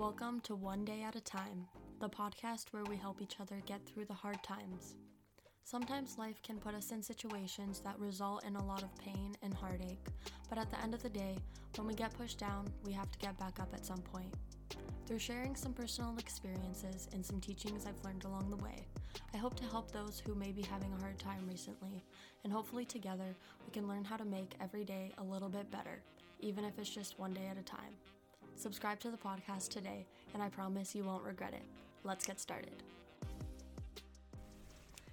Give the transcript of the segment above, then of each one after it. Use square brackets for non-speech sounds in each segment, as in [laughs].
Welcome to One Day at a Time, the podcast where we help each other get through the hard times. Sometimes life can put us in situations that result in a lot of pain and heartache, but at the end of the day, when we get pushed down, we have to get back up at some point. Through sharing some personal experiences and some teachings I've learned along the way, I hope to help those who may be having a hard time recently, and hopefully together we can learn how to make every day a little bit better, even if it's just one day at a time. Subscribe to the podcast today, and I promise you won't regret it. Let's get started.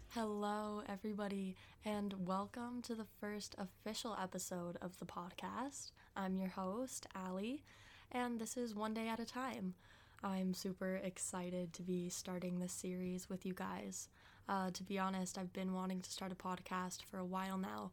Hello, everybody, and welcome to the first official episode of the podcast. I'm your host, Allie, and this is One Day at a Time. I'm super excited to be starting this series with you guys. Uh, to be honest, I've been wanting to start a podcast for a while now.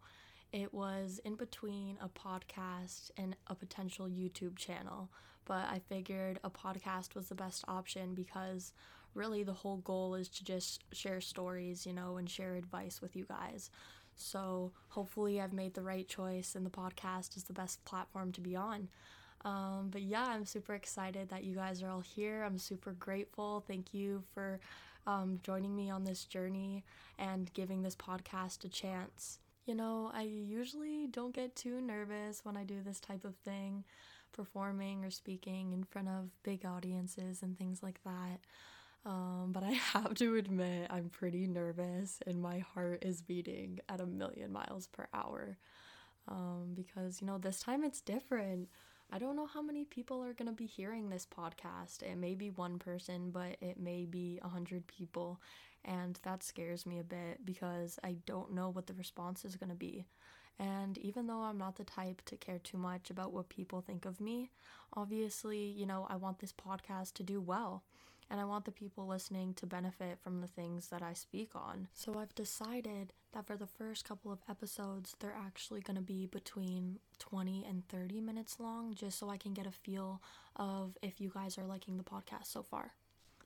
It was in between a podcast and a potential YouTube channel, but I figured a podcast was the best option because really the whole goal is to just share stories, you know, and share advice with you guys. So hopefully, I've made the right choice, and the podcast is the best platform to be on. Um, but yeah, I'm super excited that you guys are all here. I'm super grateful. Thank you for um, joining me on this journey and giving this podcast a chance. You know, I usually don't get too nervous when I do this type of thing, performing or speaking in front of big audiences and things like that. Um, but I [laughs] have to admit, I'm pretty nervous and my heart is beating at a million miles per hour. Um, because, you know, this time it's different. I don't know how many people are going to be hearing this podcast. It may be one person, but it may be a hundred people. And that scares me a bit because I don't know what the response is going to be. And even though I'm not the type to care too much about what people think of me, obviously, you know, I want this podcast to do well and I want the people listening to benefit from the things that I speak on. So I've decided that for the first couple of episodes, they're actually going to be between 20 and 30 minutes long, just so I can get a feel of if you guys are liking the podcast so far.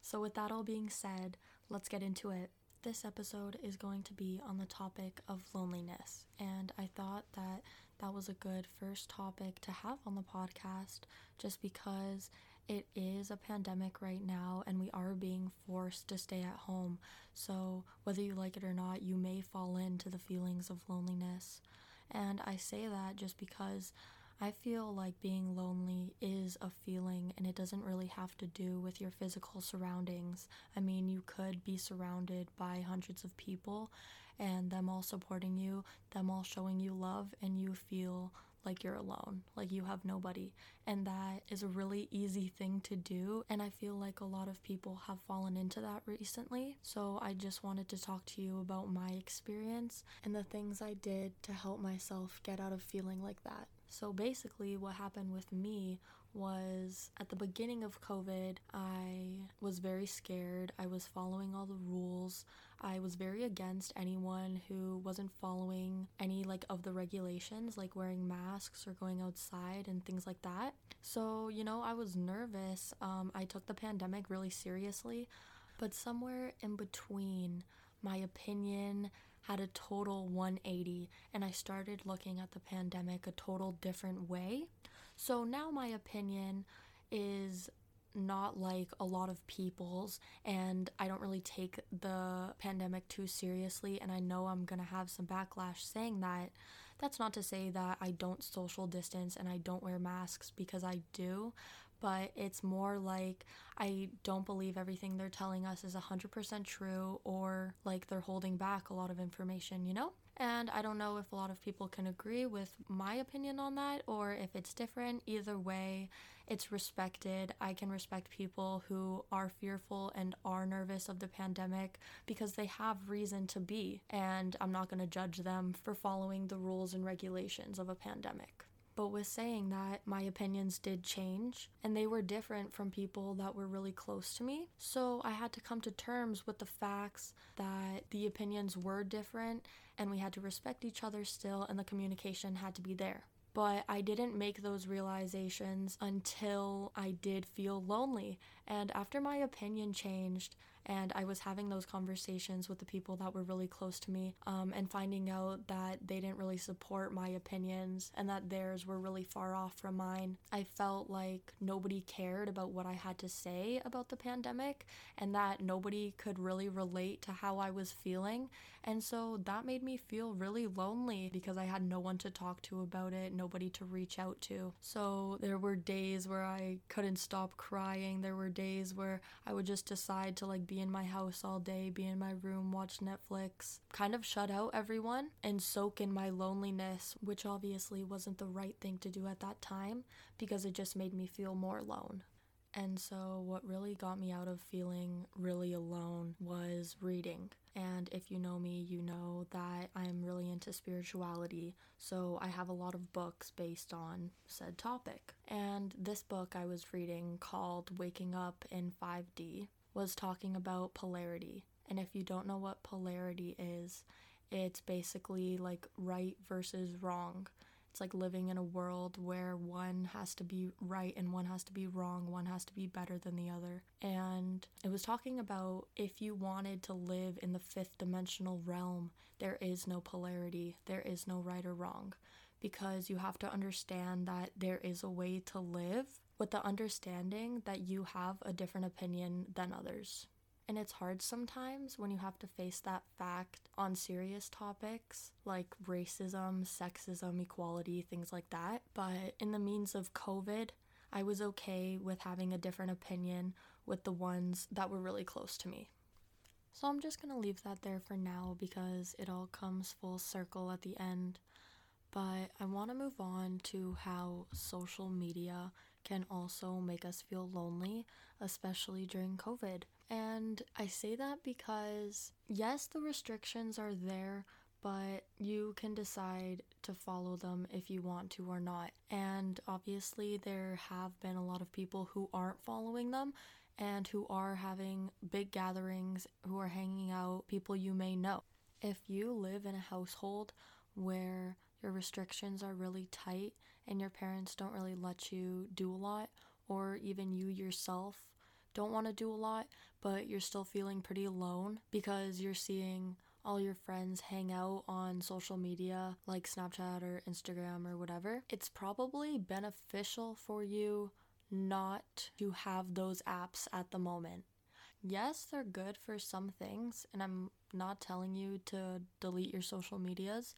So, with that all being said, let's get into it. This episode is going to be on the topic of loneliness, and I thought that that was a good first topic to have on the podcast just because it is a pandemic right now and we are being forced to stay at home. So, whether you like it or not, you may fall into the feelings of loneliness. And I say that just because I feel like being lonely is a feeling and it doesn't really have to do with your physical surroundings. I mean, you could be surrounded by hundreds of people and them all supporting you, them all showing you love, and you feel like you're alone, like you have nobody. And that is a really easy thing to do. And I feel like a lot of people have fallen into that recently. So I just wanted to talk to you about my experience and the things I did to help myself get out of feeling like that. So basically, what happened with me was at the beginning of COVID, I was very scared. I was following all the rules. I was very against anyone who wasn't following any like of the regulations, like wearing masks or going outside and things like that. So, you know, I was nervous. Um, I took the pandemic really seriously, but somewhere in between, my opinion had a total 180 and I started looking at the pandemic a total different way. So now my opinion is not like a lot of people's and I don't really take the pandemic too seriously and I know I'm going to have some backlash saying that. That's not to say that I don't social distance and I don't wear masks because I do, but it's more like I don't believe everything they're telling us is 100% true or like they're holding back a lot of information, you know? And I don't know if a lot of people can agree with my opinion on that or if it's different. Either way, it's respected. I can respect people who are fearful and are nervous of the pandemic because they have reason to be. And I'm not going to judge them for following the rules and regulations of a pandemic. But with saying that, my opinions did change, and they were different from people that were really close to me. So I had to come to terms with the facts that the opinions were different, and we had to respect each other still, and the communication had to be there but I didn't make those realizations until I did feel lonely. And after my opinion changed And I was having those conversations with the people that were really close to me um, and finding out that they didn't really support my opinions and that theirs were really far off from mine. I felt like nobody cared about what I had to say about the pandemic and that nobody could really relate to how I was feeling. And so that made me feel really lonely because I had no one to talk to about it, nobody to reach out to. So there were days where I couldn't stop crying. There were days where I would just decide to like be in my house all day, be in my room, watch Netflix, kind of shut out everyone and soak in my loneliness, which obviously wasn't the right thing to do at that time because it just made me feel more alone. And so, what really got me out of feeling really alone was reading. And if you know me, you know that I'm really into spirituality. So, I have a lot of books based on said topic. And this book I was reading called Waking Up in 5D was talking about polarity. And if you don't know what polarity is, it's basically like right versus wrong. It's like living in a world where one has to be right and one has to be wrong, one has to be better than the other. And it was talking about if you wanted to live in the fifth dimensional realm, there is no polarity, there is no right or wrong, because you have to understand that there is a way to live with the understanding that you have a different opinion than others. And it's hard sometimes when you have to face that fact on serious topics like racism, sexism, equality, things like that. But in the means of COVID, I was okay with having a different opinion with the ones that were really close to me. So I'm just gonna leave that there for now because it all comes full circle at the end. But I wanna move on to how social media can also make us feel lonely, especially during COVID. And I say that because, yes, the restrictions are there, but you can decide to follow them if you want to or not. And obviously, there have been a lot of people who aren't following them and who are having big gatherings, who are hanging out, people you may know. If you live in a household where your restrictions are really tight and your parents don't really let you do a lot, or even you yourself don't want to do a lot, but you're still feeling pretty alone because you're seeing all your friends hang out on social media like Snapchat or Instagram or whatever, it's probably beneficial for you not to have those apps at the moment. Yes, they're good for some things, and I'm not telling you to delete your social medias,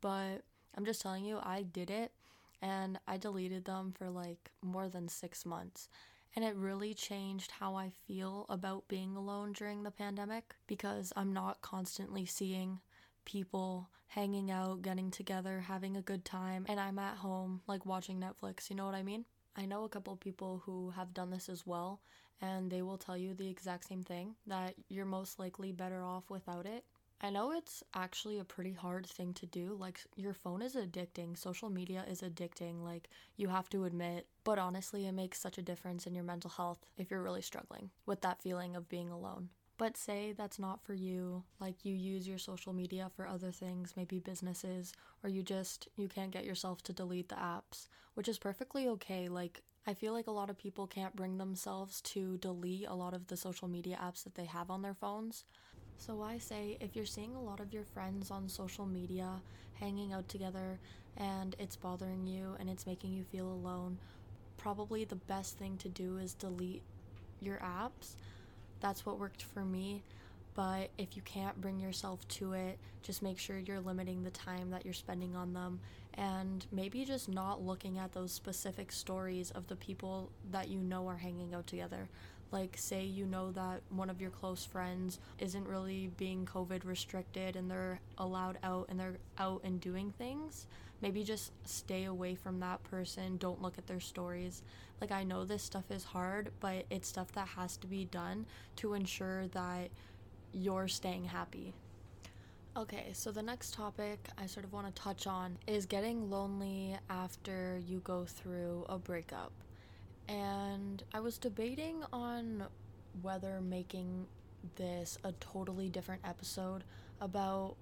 but I'm just telling you I did it and I deleted them for like more than six months. And it really changed how I feel about being alone during the pandemic because I'm not constantly seeing people hanging out, getting together, having a good time, and I'm at home like watching Netflix. You know what I mean? I know a couple people who have done this as well, and they will tell you the exact same thing that you're most likely better off without it. I know it's actually a pretty hard thing to do. Like, your phone is addicting, social media is addicting, like, you have to admit. But honestly, it makes such a difference in your mental health if you're really struggling with that feeling of being alone. But say that's not for you, like you use your social media for other things, maybe businesses, or you just you can't get yourself to delete the apps, which is perfectly okay. Like I feel like a lot of people can't bring themselves to delete a lot of the social media apps that they have on their phones. So I say if you're seeing a lot of your friends on social media hanging out together and it's bothering you and it's making you feel alone, probably the best thing to do is delete your apps. That's what worked for me. But if you can't bring yourself to it, just make sure you're limiting the time that you're spending on them and maybe just not looking at those specific stories of the people that you know are hanging out together. Like, say you know that one of your close friends isn't really being COVID restricted and they're allowed out and they're out and doing things. Maybe just stay away from that person. Don't look at their stories. Like, I know this stuff is hard, but it's stuff that has to be done to ensure that you're staying happy. Okay, so the next topic I sort of want to touch on is getting lonely after you go through a breakup and I was debating on whether making this a totally different episode about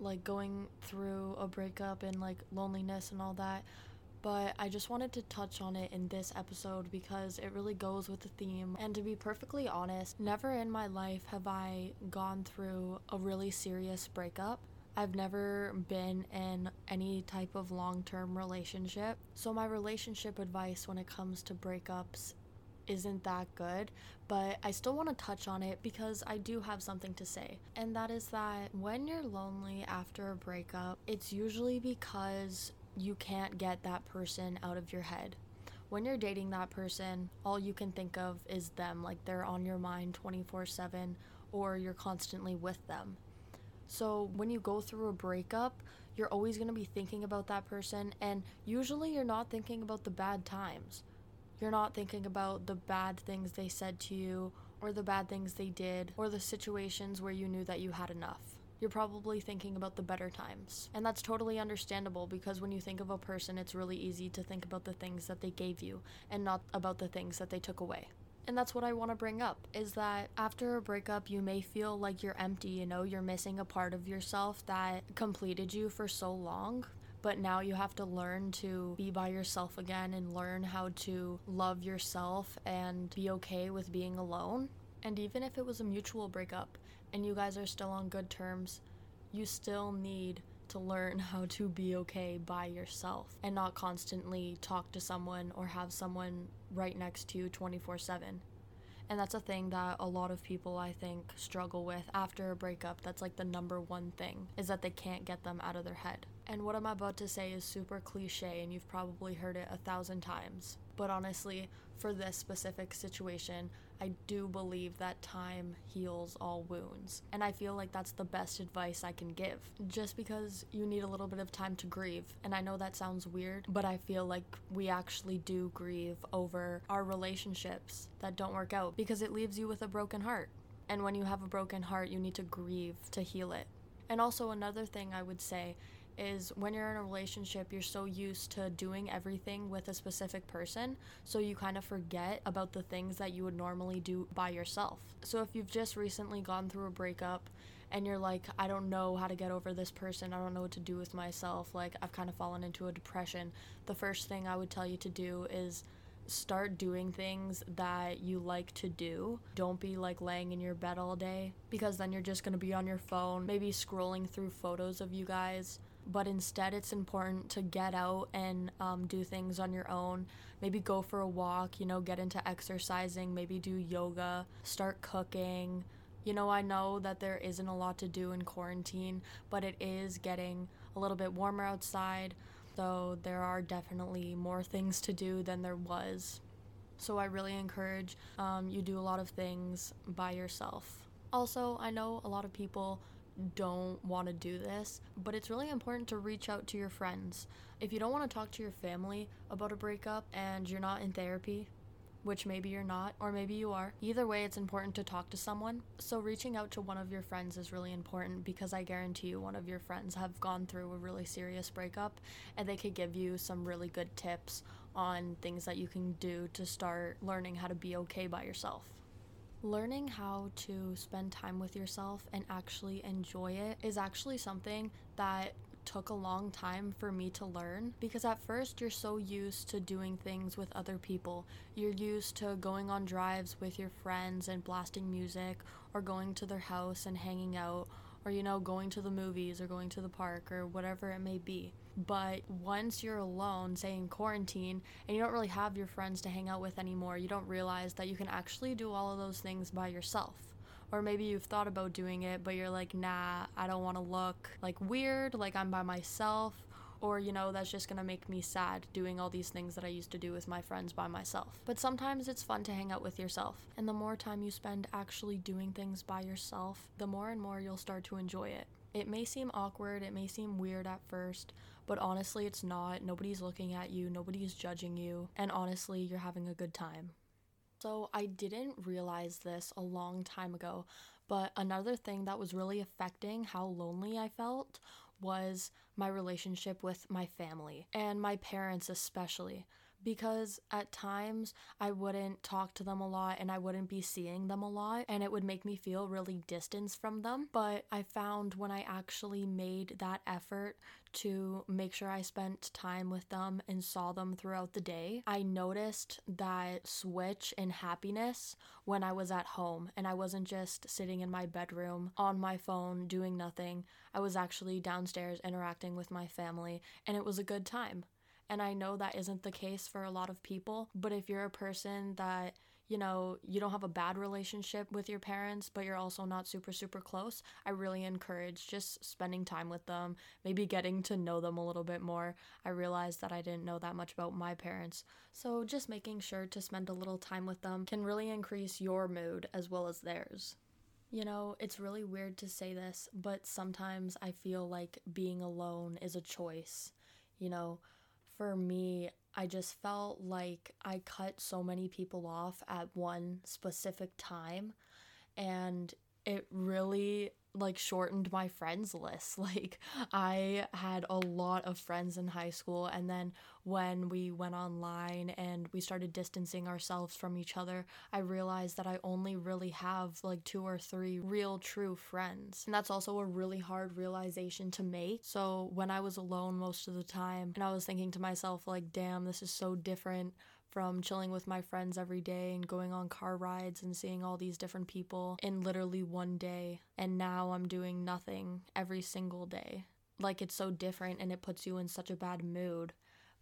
like going through a breakup and like loneliness and all that. but I just wanted to touch on it in this episode because it really goes with the theme. And to be perfectly honest, never in my life have I gone through a really serious breakup. I've never been in any type of long term relationship. So, my relationship advice when it comes to breakups isn't that good, but I still want to touch on it because I do have something to say. And that is that when you're lonely after a breakup, it's usually because you can't get that person out of your head. When you're dating that person, all you can think of is them, like they're on your mind 24 7, or you're constantly with them. So when you go through a breakup, you're always going to be thinking about that person, and usually you're not thinking about the bad times. You're not thinking about the bad things they said to you, or the bad things they did, or the situations where you knew that you had enough you're probably thinking about the better times. And that's totally understandable because when you think of a person, it's really easy to think about the things that they gave you and not about the things that they took away. And that's what I want to bring up is that after a breakup, you may feel like you're empty, you know, you're missing a part of yourself that completed you for so long. But now you have to learn to be by yourself again and learn how to love yourself and be okay with being alone. And even if it was a mutual breakup, and you guys are still on good terms, you still need to learn how to be okay by yourself and not constantly talk to someone or have someone right next to you 24 7. And that's a thing that a lot of people, I think, struggle with after a breakup. That's like the number one thing, is that they can't get them out of their head. And what I'm about to say is super cliche, and you've probably heard it a thousand times. But honestly, for this specific situation, I do believe that time heals all wounds. And I feel like that's the best advice I can give. Just because you need a little bit of time to grieve. And I know that sounds weird, but I feel like we actually do grieve over our relationships that don't work out because it leaves you with a broken heart. And when you have a broken heart, you need to grieve to heal it. And also, another thing I would say is when you're in a relationship, you're so used to doing everything with a specific person, so you kind of forget about the things that you would normally do by yourself. So if you've just recently gone through a breakup and you're like, I don't know how to get over this person, I don't know what to do with myself, like I've kind of fallen into a depression, the first thing I would tell you to do is start doing things that you like to do. Don't be like laying in your bed all day because then you're just going to be on your phone, maybe scrolling through photos of you guys but instead it's important to get out and um, do things on your own. Maybe go for a walk you know get into exercising maybe do yoga start cooking. You know i know that there isn't a lot to do in quarantine but it is getting a little bit warmer outside so there are definitely more things to do than there was. So i really encourage um, you do a lot of things by yourself. Also i know a lot of people don't want to do this, but it's really important to reach out to your friends. If you don't want to talk to your family about a breakup and you're not in therapy, which maybe you're not, or maybe you are. Either way, it's important to talk to someone. So, reaching out to one of your friends is really important because I guarantee you one of your friends have gone through a really serious breakup and they could give you some really good tips on things that you can do to start learning how to be okay by yourself. Learning how to spend time with yourself and actually enjoy it is actually something that took a long time for me to learn because at first you're so used to doing things with other people. You're used to going on drives with your friends and blasting music or going to their house and hanging out or you know going to the movies or going to the park or whatever it may be. But once you're alone, say in quarantine, and you don't really have your friends to hang out with anymore, you don't realize that you can actually do all of those things by yourself. Or maybe you've thought about doing it, but you're like, nah, I don't want to look like weird, like I'm by myself. Or, you know, that's just gonna make me sad doing all these things that I used to do with my friends by myself. But sometimes it's fun to hang out with yourself. And the more time you spend actually doing things by yourself, the more and more you'll start to enjoy it. It may seem awkward, it may seem weird at first, but honestly, it's not. Nobody's looking at you, nobody's judging you, and honestly, you're having a good time. So, I didn't realize this a long time ago, but another thing that was really affecting how lonely I felt was my relationship with my family and my parents, especially because at times I wouldn't talk to them a lot and I wouldn't be seeing them a lot and it would make me feel really distanced from them. But I found when I actually made that effort to make sure I spent time with them and saw them throughout the day, I noticed that switch in happiness when I was at home and I wasn't just sitting in my bedroom on my phone doing nothing. I was actually downstairs interacting with my family and it was a good time. And I know that isn't the case for a lot of people, but if you're a person that you know, you don't have a bad relationship with your parents, but you're also not super, super close, I really encourage just spending time with them, maybe getting to know them a little bit more. I realized that I didn't know that much about my parents, so just making sure to spend a little time with them can really increase your mood as well as theirs. You know, it's really weird to say this, but sometimes I feel like being alone is a choice. You know, for me, I just felt like I cut so many people off at one specific time. And it really like shortened my friends list. [laughs] Like I had a lot of friends in high school and then when we went online and we started distancing ourselves from each other, I realized that I only really have like two or three real true friends. And that's also a really hard realization to make. So when I was alone most of the time and I was thinking to myself like, "Damn, this is so different from chilling with my friends every day and going on car rides and seeing all these different people in literally one day. And now I'm doing nothing every single day. Like it's so different and it puts you in such a bad mood.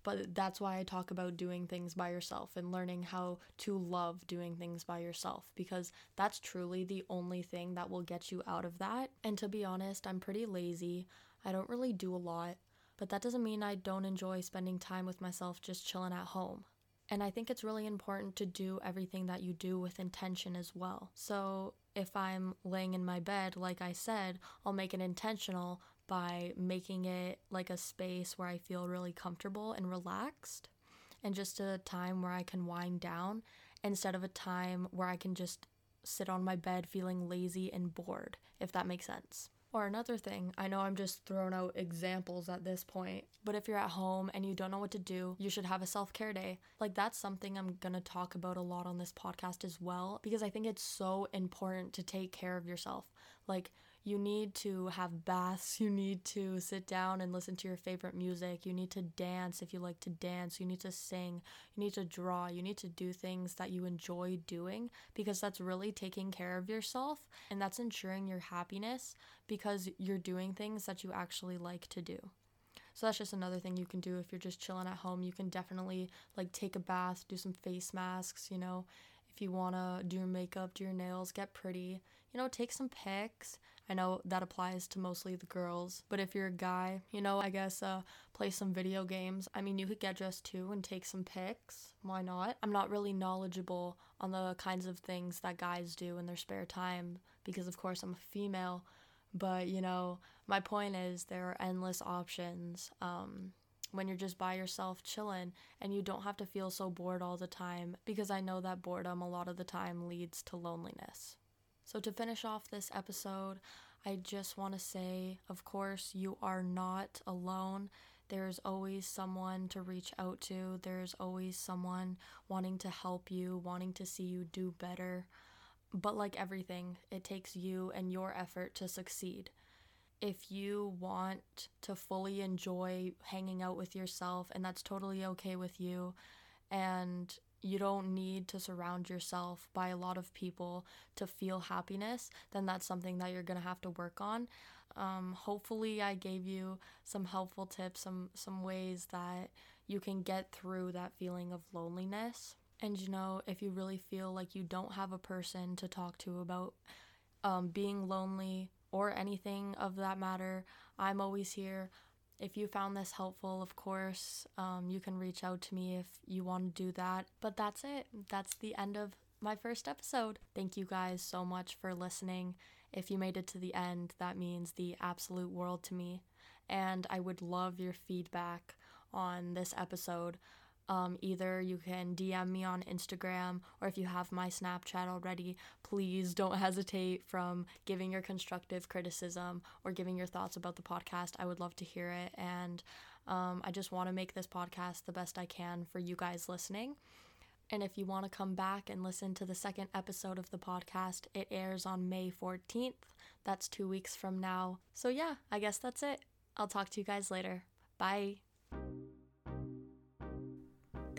But that's why I talk about doing things by yourself and learning how to love doing things by yourself because that's truly the only thing that will get you out of that. And to be honest, I'm pretty lazy. I don't really do a lot, but that doesn't mean I don't enjoy spending time with myself just chilling at home. And I think it's really important to do everything that you do with intention as well. So if I'm laying in my bed, like I said, I'll make it intentional by making it like a space where I feel really comfortable and relaxed and just a time where I can wind down instead of a time where I can just sit on my bed feeling lazy and bored, if that makes sense. Or another thing, I know I'm just throwing out examples at this point, but if you're at home and you don't know what to do, you should have a self care day. Like, that's something I'm gonna talk about a lot on this podcast as well, because I think it's so important to take care of yourself. Like, you need to have baths, you need to sit down and listen to your favorite music, you need to dance if you like to dance, you need to sing, you need to draw, you need to do things that you enjoy doing because that's really taking care of yourself and that's ensuring your happiness because you're doing things that you actually like to do. So that's just another thing you can do if you're just chilling at home. You can definitely like take a bath, do some face masks, you know, if you want to do your makeup, do your nails, get pretty, you know, take some pics. I know that applies to mostly the girls, but if you're a guy, you know, I guess uh, play some video games. I mean, you could get dressed too and take some pics. Why not? I'm not really knowledgeable on the kinds of things that guys do in their spare time because, of course, I'm a female. But, you know, my point is there are endless options. Um, when you're just by yourself chilling and you don't have to feel so bored all the time because I know that boredom a lot of the time leads to loneliness. So, to finish off this episode, I just want to say, of course, you are not alone. There's always someone to reach out to. There's always someone wanting to help you, wanting to see you do better. But, like everything, it takes you and your effort to succeed. If you want to fully enjoy hanging out with yourself, and that's totally okay with you, and you don't need to surround yourself by a lot of people to feel happiness, then that's something that you're gonna have to work on. Um, hopefully, I gave you some helpful tips, some some ways that you can get through that feeling of loneliness. And you know, if you really feel like you don't have a person to talk to about um, being lonely or anything of that matter, I'm always here. If you found this helpful, of course, um, you can reach out to me if you want to do that. But that's it. That's the end of my first episode. Thank you guys so much for listening. If you made it to the end, that means the absolute world to me. And I would love your feedback on this episode. Um, either you can DM me on Instagram or if you have my Snapchat already, please don't hesitate from giving your constructive criticism or giving your thoughts about the podcast. I would love to hear it. And Um, I just want to make this podcast the best I can for you guys listening. And if you want to come back and listen to the second episode of the podcast, it airs on May 14th. That's two weeks from now. So, yeah, I guess that's it. I'll talk to you guys later. Bye.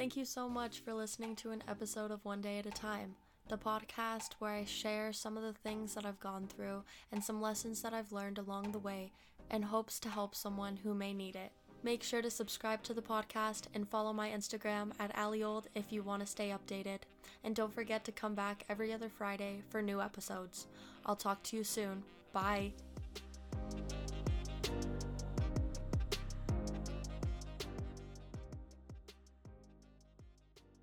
Thank you so much for listening to an episode of One Day at a Time, the podcast where I share some of the things that I've gone through and some lessons that I've learned along the way and hopes to help someone who may need it. Make sure to subscribe to the podcast and follow my Instagram at Aliold if you want to stay updated. And don't forget to come back every other Friday for new episodes. I'll talk to you soon. Bye.